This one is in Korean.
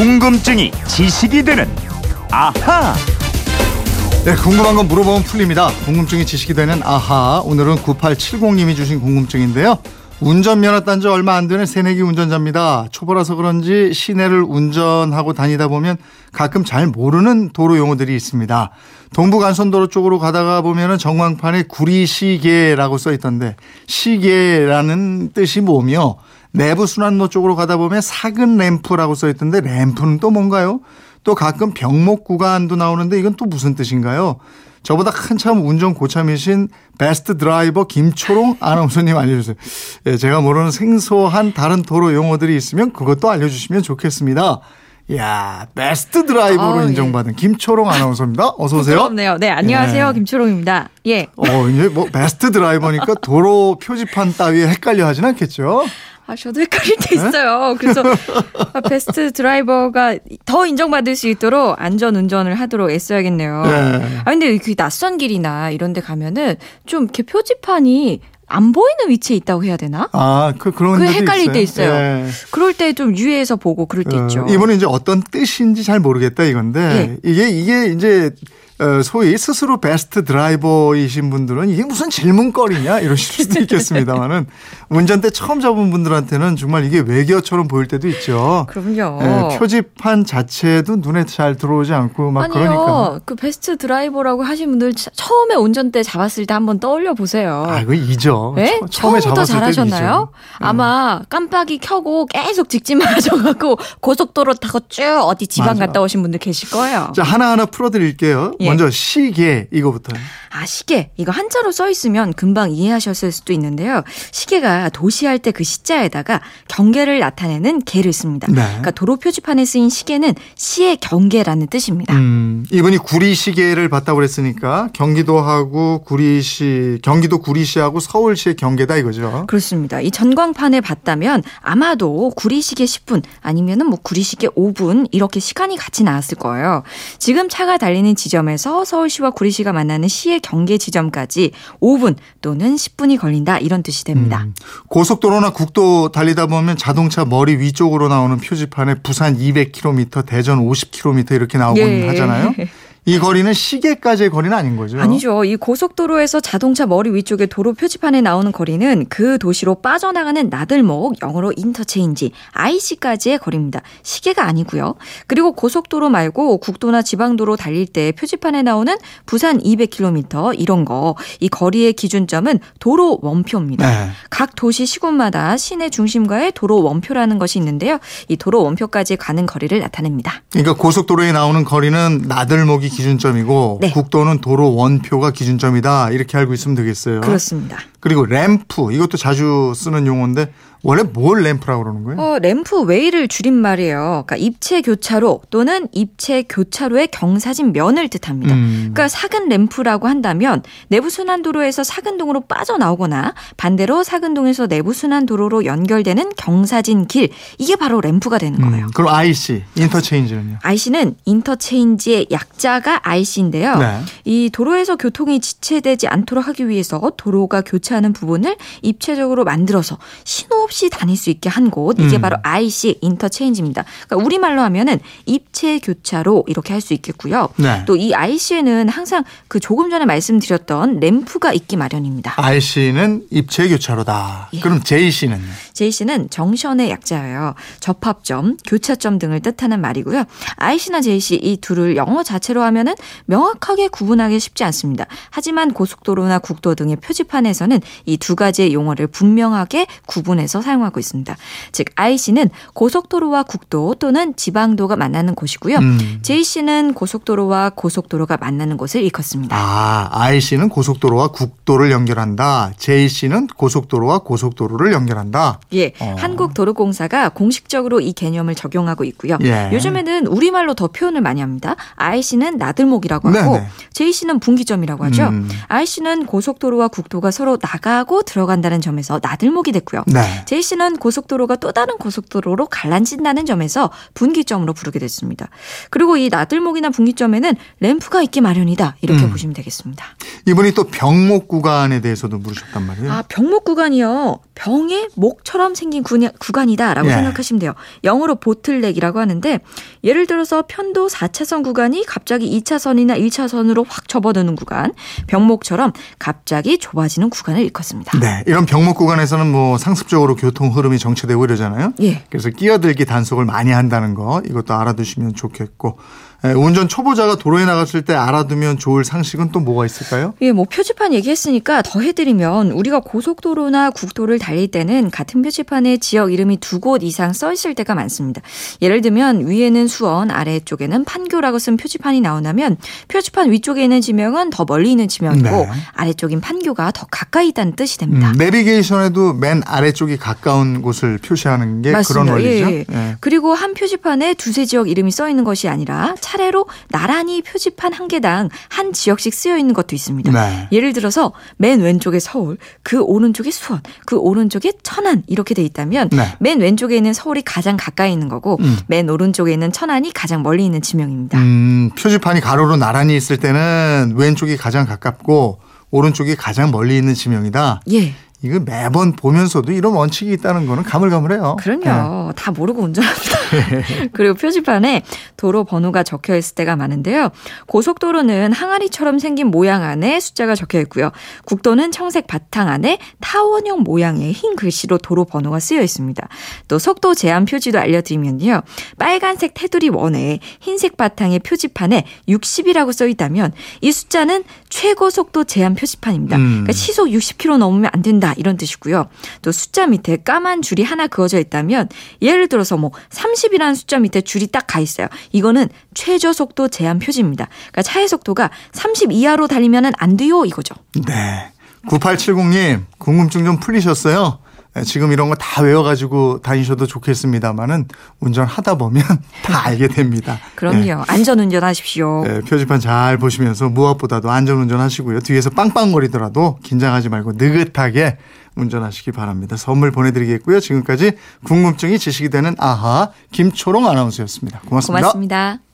궁금증이 지식이 되는 아하. 네, 궁금한 건 물어보면 풀립니다. 궁금증이 지식이 되는 아하. 오늘은 9870님이 주신 궁금증인데요. 운전면허 딴 지 얼마 안 되는 새내기 운전자입니다. 초보라서 그런지 시내를 운전하고 다니다 보면 가끔 잘 모르는 도로 용어들이 있습니다. 동부간선도로 쪽으로 가다가 보면은 전광판에 구리시계라고 써 있던데 시계라는 뜻이 뭐며 내부 순환로 쪽으로 가다 보면 사근 램프라고 써 있던데 램프는 또 뭔가요? 또 가끔 병목 구간도 나오는데 이건 또 무슨 뜻인가요? 저보다 한참 운전 고참이신 베스트 드라이버 김초롱 아나운서님 알려주세요. 예, 제가 모르는 생소한 다른 도로 용어들이 있으면 그것도 알려주시면 좋겠습니다. 야 베스트 드라이버로 아, 예. 인정받은 김초롱 아나운서입니다. 어서 오세요. 부끄럽네요. 네, 안녕하세요. 예. 김초롱입니다. 예. 어, 이제 뭐 베스트 드라이버니까 도로 표지판 따위에 헷갈려 하진 않겠죠? 아, 저도 헷갈릴 때 있어요. 그래서 아, 베스트 드라이버가 더 인정받을 수 있도록 안전 운전을 하도록 애써야겠네요. 네. 아, 근데 그 낯선 길이나 이런 데 가면은 좀 이렇게 표지판이 안 보이는 위치에 있다고 해야 되나? 아, 그 그런 데도 헷갈릴 때 있어요. 예. 그럴 때 좀 유의해서 보고 그럴 때 있죠. 어, 이번에 이제 어떤 뜻인지 잘 모르겠다 이건데 이게 이게 이제 어, 소위 스스로 베스트 드라이버이신 분들은 이게 무슨 질문거리냐 이러실 수도 있겠습니다만은 운전대 처음 잡은 분들한테는 정말 이게 외교처럼 보일 때도 있죠. 그럼요. 예, 표지판 자체도 눈에 잘 들어오지 않고 막 아니요. 그러니까. 그 베스트 드라이버라고 하신 분들 차- 처음에 운전대 잡았을 때 한번 떠올려 보세요. 아, 이거 이죠. 네? 처, 처음에 처음부터 잘하셨나요? 이죠. 아마 깜빡이 켜고 계속 직진만 하셔갖고 고속도로 타고 쭉 어디 지방 맞아. 갔다 오신 분들 계실 거예요. 자, 하나하나 풀어드릴게요. 예. 먼저 시계 이거부터. 아, 시계. 이거 한자로 써 있으면 금방 이해하셨을 수도 있는데요. 시계가 도시할 때 그 시자에다가 경계를 나타내는 개를 씁니다. 네. 그러니까 도로 표지판에 쓰인 시계는 시의 경계라는 뜻입니다. 음, 이분이 구리 시계를 봤다고 그랬으니까 경기도하고 구리시, 경기도 구리시하고 서울시의 경계다 이거죠. 그렇습니다. 이 전광판에 봤다면 아마도 구리시계 10분 아니면은 뭐 구리시계 5분 이렇게 시간이 같이 나왔을 거예요. 지금 차가 달리는 지점에서 서울시와 구리시가 만나는 시의 경계 지점까지 5분 또는 10분이 걸린다 이런 뜻이 됩니다. 음, 고속도로나 국도 달리다 보면 자동차 머리 위쪽으로 나오는 표지판에 부산 200km, 대전 50km 이렇게 나오곤 예. 하잖아요. 이 거리는 시계까지의 거리는 아닌 거죠. 아니죠. 이 고속도로에서 자동차 머리 위쪽에 도로 표지판에 나오는 거리는 그 도시로 빠져나가는 나들목, 영어로 인터체인지, IC까지의 거리입니다. 시계가 아니고요. 그리고 고속도로 말고 국도나 지방도로 달릴 때 표지판에 나오는 부산 200km 이런 거, 이 거리의 기준점은 도로 원표입니다. 네. 각 도시 시군마다 시내 중심과의 도로 원표라는 것이 있는데요. 이 도로 원표까지 가는 거리를 나타냅니다. 그러니까 고속도로에 나오는 거리는 나들목이 기준점이고 네. 국도는 도로 원표가 기준점이다 이렇게 알고 있으면 되겠어요. 그렇습니다. 그리고 램프 이것도 자주 쓰는 용어인데 원래 뭘 램프라고 그러는 거예요? 어, rampway를 줄임말이에요. 그러니까 입체 교차로 또는 입체 교차로의 경사진 면을 뜻합니다. 음. 그러니까 사근 램프라고 한다면 내부 순환 도로에서 사근 동으로 빠져나오거나 반대로 사근 동에서 내부 순환 도로로 연결되는 경사진 길 이게 바로 램프가 되는 거예요. 음, 그럼 IC 인터체인지는요? IC는 인터체인지의 약자 가 IC인데요. 네. 이 도로에서 교통이 지체되지 않도록 하기 위해서 도로가 교차하는 부분을 입체적으로 만들어서 신호 없이 다닐 수 있게 한 곳 이게 음. 바로 IC 인터체인지입니다. 그러니까 우리말로 하면은 입체 교차로 이렇게 할 수 있겠고요. 네. 또이 IC에는 항상 그 조금 전에 말씀드렸던 램프가 있기 마련입니다. IC는 입체 교차로다. 예. 그럼 JC는요? JC는 정션의 약자예요. 접합점, 교차점 등을 뜻하는 말이고요. IC나 JC 이 둘을 영어 자체로 하면 은 명확하게 구분하기 쉽지 않습니다. 하지만 고속도로나 국도 등의 표지판에서는 이 두 가지의 용어를 분명하게 구분해서 사용하고 있습니다. 즉 IC는 고속도로와 국도 또는 지방도가 만나는 곳이고요. 음. JC는 고속도로와 고속도로가 만나는 곳을 일컫습니다. 아, IC는 고속도로와 국도를 연결한다. JC는 고속도로와 고속도로를 연결한다. 예, 어. 한국도로공사가 공식적으로 이 개념을 적용하고 있고요. 예. 요즘에는 우리말로 더 표현을 많이 합니다. IC는 나들목이라고 하고 네네. JC는 분기점이라고 하죠. 음. IC는 고속도로와 국도가 서로 나가고 들어간다는 점에서 나들목이 됐고요. 네. JC는 고속도로가 또 다른 고속도로로 갈라진다는 점에서 분기점으로 부르게 됐습니다. 그리고 이 나들목이나 분기점에는 램프가 있기 마련이다. 이렇게 음. 보시면 되겠습니다. 이분이 또 병목 구간에 대해서도 물으셨단 말이에요. 아, 병목 구간이요. 병의 목처럼 생긴 구, 구간이다라고 예. 생각하시면 돼요. 영어로 보틀렉이라고 하는데 예를 들어서 편도 4차선 구간이 갑자기 2차선이나 1차선으로 확 접어드는 구간, 병목처럼 갑자기 좁아지는 구간을 일컫습니다. 네, 이런 병목 구간에서는 뭐 상습적으로 교통 흐름이 정체되고 이러잖아요. 예. 그래서 끼어들기 단속을 많이 한다는 거 이것도 알아두시면 좋겠고 예, 운전 초보자가 도로에 나갔을 때 알아두면 좋을 상식은 또 뭐가 있을까요? 예, 뭐 표지판 얘기했으니까 더 해드리면 우리가 고속도로나 국도를 달릴 때는 같은 표지판에 지역 이름이 두 곳 이상 써 있을 때가 많습니다. 예를 들면 위에는 수원, 아래쪽에는 판교라고 쓴 표지판이 나온다면 표지판 위쪽에 있는 지명은 더 멀리 있는 지명이고 네. 아래쪽인 판교가 더 가까이 있다는 뜻이 됩니다. 음, 내비게이션에도 맨 아래쪽이 가까운 곳을 표시하는 게 맞습니다. 그런 원리죠. 예, 예. 예. 그리고 한 표지판에 두세 지역 이름이 써 있는 것이 아니라 차례로 나란히 표지판 한 개당 한 지역씩 쓰여 있는 것도 있습니다. 네. 예를 들어서 맨 왼쪽에 서울, 그 오른쪽에 수원, 그 오른쪽에 천안 이렇게 돼 있다면 네. 맨 왼쪽에 있는 서울이 가장 가까이 있는 거고 음. 맨 오른쪽에 있는 천안이 가장 멀리 있는 지명입니다. 음, 표지판이 가로로 나란히 있을 때는 왼쪽이 가장 가깝고 오른쪽이 가장 멀리 있는 지명이다. 예. 이거 매번 보면서도 이런 원칙이 있다는 거는 가물가물해요. 그럼요. 다 모르고 운전합니다. 그리고 표지판에 도로 번호가 적혀 있을 때가 많은데요. 고속도로는 항아리처럼 생긴 모양 안에 숫자가 적혀 있고요. 국도는 청색 바탕 안에 타원형 모양의 흰 글씨로 도로 번호가 쓰여 있습니다. 또 속도 제한 표지도 알려드리면요. 빨간색 테두리 원에 흰색 바탕의 표지판에 60이라고 써 있다면 이 숫자는 최고 속도 제한 표지판입니다. 음. 그러니까 시속 60km 넘으면 안 된다 이런 뜻이고요. 또 숫자 밑에 까만 줄이 하나 그어져 있다면 예를 들어서 뭐 30이라는 숫자 밑에 줄이 딱 가 있어요. 이거는 최저 속도 제한 표지입니다. 그러니까 차의 속도가 30 이하로 달리면 안 돼요 이거죠. 네. 9870님, 궁금증 좀 풀리셨어요? 네, 지금 이런 거 다 외워가지고 다니셔도 좋겠습니다만은 운전하다 보면 다 알게 됩니다. 그럼요. 안전 운전 하십시오. 네, 표지판 잘 보시면서 무엇보다도 안전 운전 하시고요. 뒤에서 빵빵거리더라도 긴장하지 말고 느긋하게 운전하시기 바랍니다. 선물 보내드리겠고요. 지금까지 궁금증이 지식이 되는 아하 김초롱 아나운서였습니다 고맙습니다. 고맙습니다.